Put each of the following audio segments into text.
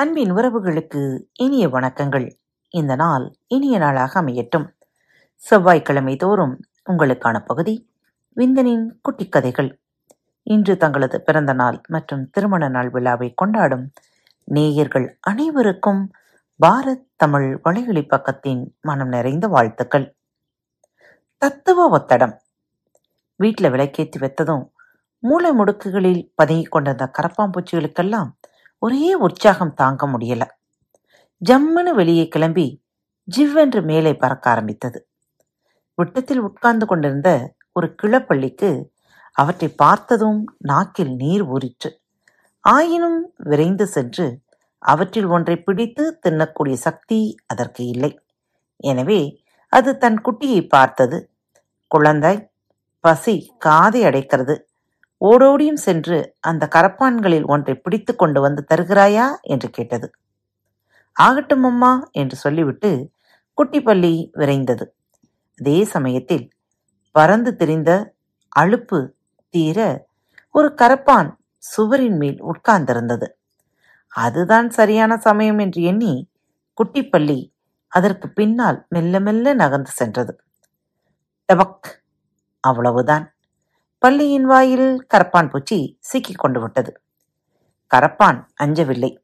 அன்பின் உறவுகளுக்கு இனிய வணக்கங்கள். இந்த நாள் இனிய நாளாக அமையட்டும். செவ்வாய்க்கிழமை தோறும் உங்களுக்கான பகுதி விந்தனின் குட்டிக் கதைகள். இன்று தங்களது பிறந்த நாள் மற்றும் திருமண நாள் விழாவை கொண்டாடும் நேயர்கள் அனைவருக்கும் பாரத் தமிழ் வலையொலி பக்கத்தின் மனம் நிறைந்த வாழ்த்துக்கள். தத்துவ ஒத்தடம். வீட்டில் விளக்கேற்றி வைத்ததும் மூளை முடுக்குகளில் பதுங்கிக் கொண்டிருந்த கரப்பாம்பூச்சிகளுக்கெல்லாம் ஒரே உற்சாகம் தாங்க முடியல. ஜம்முன்னு வெளியே கிளம்பி ஜிவ்வென்று மேலே பறக்க ஆரம்பித்தது. விட்டத்தில் உட்கார்ந்து கொண்டிருந்த ஒரு கிளப்பள்ளிக்கு அவற்றை பார்த்ததும் நாக்கில் நீர் ஊறிற்று. ஆயினும் விரைந்து சென்று அவற்றில் ஒன்றை பிடித்து தின்னக்கூடிய சக்தி அதற்கு இல்லை. எனவே அது தன் குட்டியை பார்த்தது. குழந்தாய் பசி காதை அடைக்கிறது. ஓடோடியும் சென்று அந்த கரப்பான்களில் ஒன்றை பிடித்து கொண்டு வந்து தருகிறாயா? என்று கேட்டது. ஆகட்டும் அம்மா என்று சொல்லிவிட்டு குட்டிப்பள்ளி விரைந்தது. அதே சமயத்தில் பறந்து திரிந்த அழுப்பு தீர ஒரு கரப்பான் சுவரின் மேல் உட்கார்ந்திருந்தது. அதுதான் சரியான சமயம் என்று எண்ணி குட்டிப்பள்ளி அதற்கு பின்னால் மெல்ல மெல்ல நகர்ந்து சென்றது. டபக் அவ்வளவுதான். பள்ளியின் வாயில் கரப்பான் பூச்சி சிக்கிக் கொண்டு விட்டது. கரப்பான் அஞ்சவில்லை.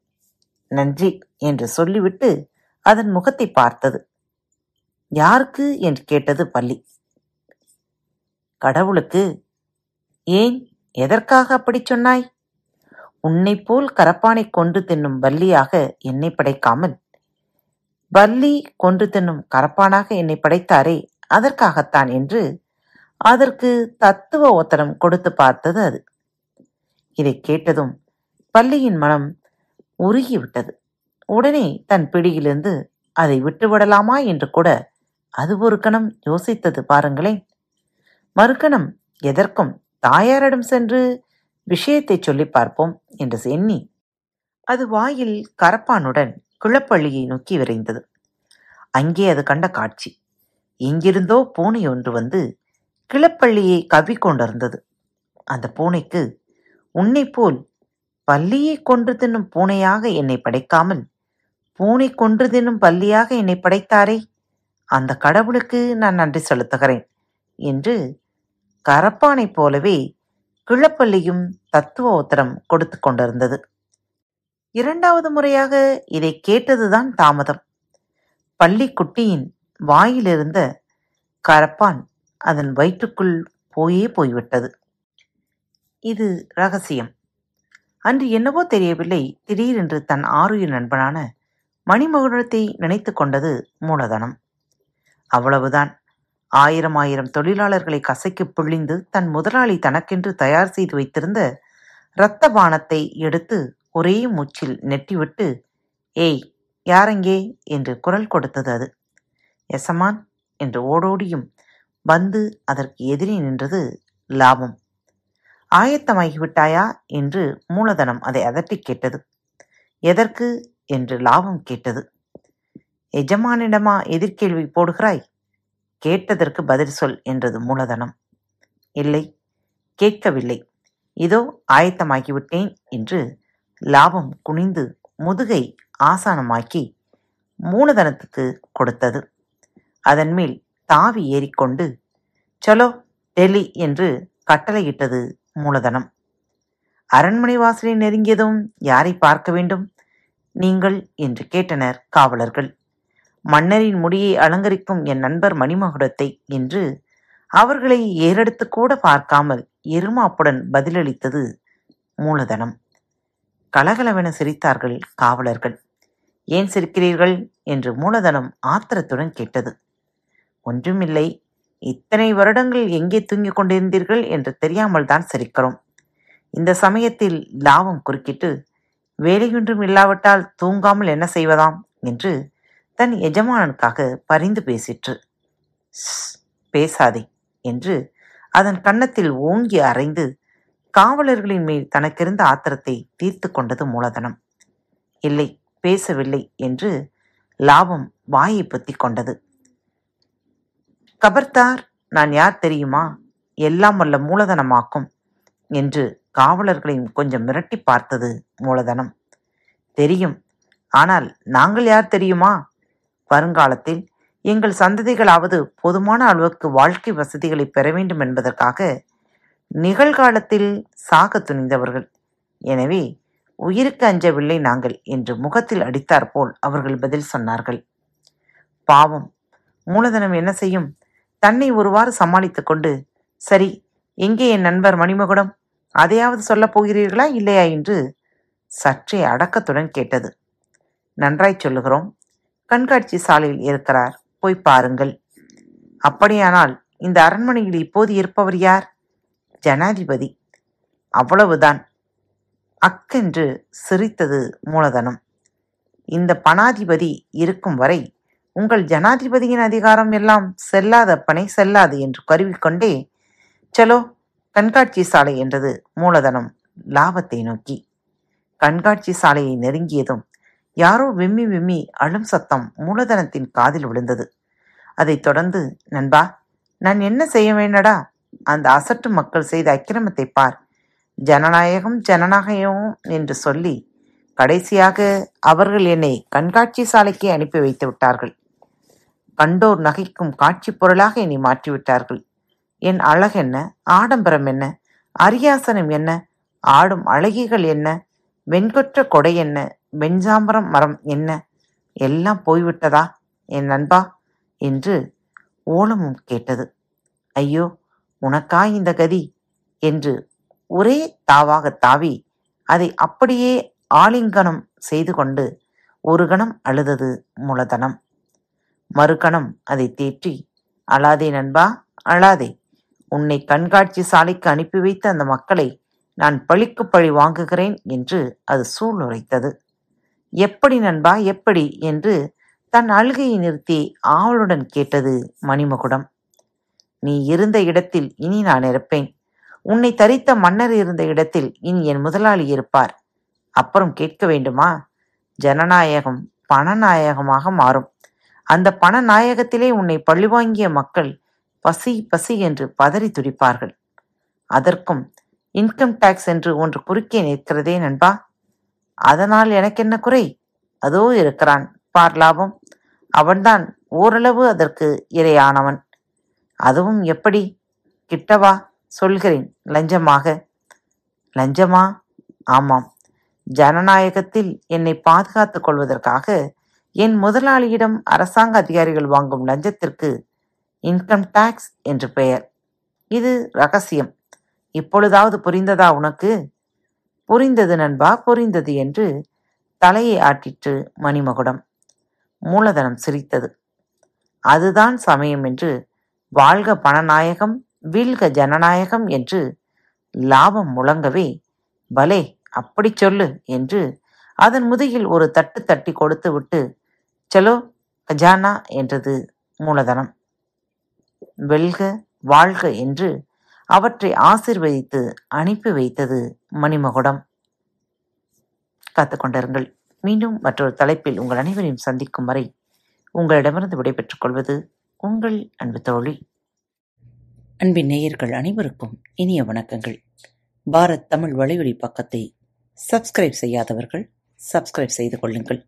நன்றி என்று சொல்லிவிட்டு அதன் முகத்தை பார்த்தது. யாருக்கு என்று கேட்டது பள்ளி. கடவுளுக்கு. ஏன்? எதற்காக அப்படி சொன்னாய்? உன்னைப் போல் கரப்பானை கொன்று தின்னும் பல்லியாக என்னை படைக்காமல். பல்லி கொன்று தின்னும் கரப்பானாக என்னை படைத்தாரே அதற்காகத்தான் என்று அதற்கு தத்துவ உத்தரம் கொடுத்து பார்த்தது அது. இதைக் கேட்டதும் பள்ளியின் மனம் உருகிவிட்டது. உடனே தன் பிடியிலிருந்து அதை விட்டுவிடலாமா என்று கூட அது ஒரு கணம் யோசித்தது பாருங்களேன். மறுகணம் எதற்கும் தாயாரிடம் சென்று விஷயத்தை சொல்லி பார்ப்போம் என்று எண்ணி அது வாயில் கரப்பானுடன் குளப்பள்ளியை நோக்கி விரைந்தது. அங்கே அது கண்ட காட்சி. எங்கிருந்தோ பூனை ஒன்று வந்து கிளப்பள்ளியை கவ்விக்கொண்டிருந்தது அந்த பூனைக்கு உன்னைப் போல் பல்லியை கொன்று தின்னும் பூனையாக என்னை படைக்காமல் பூனை கொன்று தின்னும் பல்லியாக என்னை படைத்தாரே அந்த கடவுளுக்கு நான் நன்றி செலுத்துகிறேன் என்று கரப்பானைப் போலவே கிழப்பள்ளியும் தத்துவ உத்தரம் கொடுத்து கொண்டிருந்தது. இரண்டாவது முறையாக இதை கேட்டதுதான் தாமதம். பள்ளிக்குட்டியின் வாயிலிருந்த கரப்பான் அதன் வயிற்றுக்குள் போயே போய்விட்டது. இது ரகசியம். அன்று என்னவோ தெரியவில்லை திடீரென்று தன் ஆருயிர் நண்பனான மணிமகுடத்தை நினைத்து கொண்டது மூலதனம். அவ்வளவுதான். ஆயிரம் ஆயிரம் தொழிலாளர்களை கசைக்கு பிழிந்து தன் முதலாளி தனக்கென்று தயார் செய்து வைத்திருந்த இரத்த பானத்தை எடுத்து ஒரே மூச்சில் நெட்டிவிட்டு ஏய் யாரெங்கே என்று குரல் கொடுத்தது அது. எசமான் என்று ஓடோடியும் வந்து அதற்கு எதிரே நின்றது லாபம். ஆயத்தமாகிவிட்டாயா என்று மூலதனம் அதை அதட்டிக் கேட்டது. எதற்கு என்று லாபம் கேட்டது. எஜமானிடமா எதிர்கேள்வி போடுகிறாய்? கேட்டதற்கு பதில் சொல் என்றது மூலதனம். இல்லை கேட்கவில்லை. இதோ ஆயத்தமாகிவிட்டேன் என்று லாபம் குனிந்து முதுகை ஆசானமாக்கி மூலதனத்துக்கு கொடுத்தது. அதன் மேல் தாவி ஏறிக்கொண்டு சலோ டெல்லி என்று கட்டளையிட்டது மூலதனம். அரண்மனை வாசலை நெருங்கியதும் யாரை பார்க்க வேண்டும்? நீங்கள் என்று கேட்டனர் காவலர்கள். மன்னரின் முடியை அலங்கரிக்கும் என் நண்பர் மணிமகுடத்தை என்று அவர்களை ஏறெடுத்து கூட பார்க்காமல் எருமாப்புடன் பதிலளித்தது மூலதனம். கலகலவென சிரித்தார்கள் காவலர்கள். ஏன் சிரிக்கிறீர்கள்? என்று மூலதனம் ஆத்திரத்துடன் கேட்டது. ஒன்றுமில்லை. இத்தனை வருடங்கள் எங்கே தூங்கிக் கொண்டிருந்தீர்கள் என்று தெரியாமல் தான் சிரிக்கிறோம். இந்த சமயத்தில் லாபம் குறுக்கிட்டு வேலையொன்றும் இல்லாவிட்டால் தூங்காமல் என்ன செய்வதாம் என்று தன் எஜமானனுக்காக பரிந்து பேசிற்று. பேசாதே என்று அதன் கன்னத்தில் ஓங்கி அறைந்து காவலர்களின் மேல் தனக்கிருந்த ஆத்திரத்தை தீர்த்து கொண்டது மூலதனம். இல்லை பேசவில்லை என்று லாபம் வாயை பொத்திக் கொண்டது. கபர்தார் நான் யார் தெரியுமா? எல்லாம் வல்ல மூலதனமாக்கும் என்று காவலர்களையும் கொஞ்சம் மிரட்டி பார்த்தது மூலதனம். தெரியும். ஆனால் நாங்கள் யார் தெரியுமா? வருங்காலத்தில் எங்கள் சந்ததிகளாவது போதுமான அளவுக்கு வாழ்க்கை வசதிகளை பெற வேண்டும் என்பதற்காக நிகழ்காலத்தில் சாக துணிந்தவர்கள். எனவே உயிருக்கு அஞ்சவில்லை நாங்கள் என்று முகத்தில் அடித்தாற்போல் அவர்கள் பதில் சொன்னார்கள். பாவம். மூலதனம் என்ன செய்யும்? தன்னை ஒருவாறு சமாளித்துக் கொண்டு சரி எங்கே என் நண்பர் மணிமகுடம்? அதையாவது சொல்லப் போகிறீர்களா இல்லையா? என்று சற்றே அடக்கத்துடன் கேட்டது. நன்றாய் சொல்லுகிறோம். கண்காட்சி சாலையில் இருக்கிறார். போய் பாருங்கள். அப்படியானால் இந்த அரண்மனையில் இப்போது இருப்பவர் யார்? ஜனாதிபதி. அவ்வளவுதான். அக்கென்று சிரித்தது மூலதனம். இந்த பணாதிபதி இருக்கும் வரை உங்கள் ஜனாதிபதியின் அதிகாரம் எல்லாம் செல்லாத பணி செல்லாது என்று கருவிக்கொண்டே சலோ கண்காட்சி சாலை என்றது மூலதனம் லாபத்தை நோக்கி. கண்காட்சி சாலையை நெருங்கியதும் யாரோ விம்மி விம்மி அழும் சத்தம் மூலதனத்தின் காதில் விழுந்தது. அதைத் தொடர்ந்து நண்பா நான் என்ன செய்ய வேண்டடா? அந்த அசட்டு மக்கள் செய்த அக்கிரமத்தை பார். ஜனநாயகம் ஜனநாயகம் என்று சொல்லி கடைசியாக அவர்கள் என்னை கண்காட்சி சாலைக்கு அனுப்பி வைத்து விட்டார்கள். கண்டோர் நகைக்கும் காட்சி பொருளாக என்னை மாற்றிவிட்டார்கள். என் அழகென்ன ஆடம்பரம் என்ன? அரியாசனம் என்ன? ஆடும் அழகிகள் என்ன? வெண்கொற்ற கொடை என்ன? வெண்சாம்பரம் மரம் என்ன? எல்லாம் போய்விட்டதா என் நண்பா? என்று ஓலமும் கேட்டது. ஐயோ உனக்கா இந்த கதி? என்று ஒரே தாவாக தாவி அதை அப்படியே ஆலிங்கனம் செய்து கொண்டு ஒரு கணம் அழுதது மூலதனம். மறுகணம் அதை தேற்றி அழாதே நண்பா அழாதே. உன்னை கண்காட்சி சாலைக்கு அனுப்பி வைத்த அந்த மக்களை நான் பழிக்கு பழி வாங்குகிறேன் என்று அது சூளுரைத்தது எப்படி நண்பா எப்படி? என்று தன் அழுகையை நிறுத்தி ஆவலுடன் கேட்டது மணிமகுடம். நீ இருந்த இடத்தில் இனி நான் இருப்பேன். உன்னை தரித்த மன்னர் இருந்த இடத்தில் இனி என் முதலாளி இருப்பார். அப்புறம் கேட்க வேண்டுமா? ஜனநாயகம் பணநாயகமாக மாறும். அந்த பணநாயகத்திலே உன்னை பழிவாங்கிய மக்கள் பசி பசி என்று பதறி துடிப்பார்கள். அதற்கும் இன்கம் டாக்ஸ் என்று ஒன்று குறுக்கே நிற்கிறதே நண்பா? அதனால் எனக்கென்ன குறை? அதோ இருக்கிறான். பார் லாபம். அவன்தான் ஓரளவு அதற்கு இரையானவன். அதுவும் எப்படி? கிட்டவா? சொல்கிறேன். லஞ்சமாக. லஞ்சமா? ஆமாம். ஜனநாயகத்தில் என்னை பாதுகாத்துக் கொள்வதற்காக என் முதலாளியிடம் அரசாங்க அதிகாரிகள் வாங்கும் லஞ்சத்திற்கு இன்கம் டாக்ஸ் என்று பெயர். இது ரகசியம். இப்பொழுதாவது புரிந்ததா உனக்கு? புரிந்தது நண்பா புரிந்தது என்று தலையை ஆட்டிற்று மணிமகுடம். மூலதனம் சிரித்தது. அதுதான் சமயம் என்று வாழ்க பணநாயகம் வீழ்க ஜனநாயகம் என்று லாபம் முழங்கவே பலே அப்படி சொல்லு என்று அதன் முதுகில் ஒரு தட்டு தட்டி கொடுத்து விட்டு சலோ கஜானா என்றது மூலதனம். வெல்க வாழ்க என்று அவற்றை ஆசிர்வதித்து அனுப்பி வைத்தது மணிமகுடம். காத்துக்கொண்டிருங்கள். மீண்டும் மற்றொரு தலைப்பில் உங்கள் அனைவரையும் சந்திக்கும் வரை உங்களிடமிருந்து விடைபெற்றுக் கொள்வது உங்கள் அன்பு தோழி. அன்பின் நேயர்கள் அனைவருக்கும் இனிய வணக்கங்கள். பாரத் தமிழ் வலையொலி பக்கத்தை சப்ஸ்கிரைப் செய்யாதவர்கள் சப்ஸ்கிரைப் செய்து கொள்ளுங்கள்.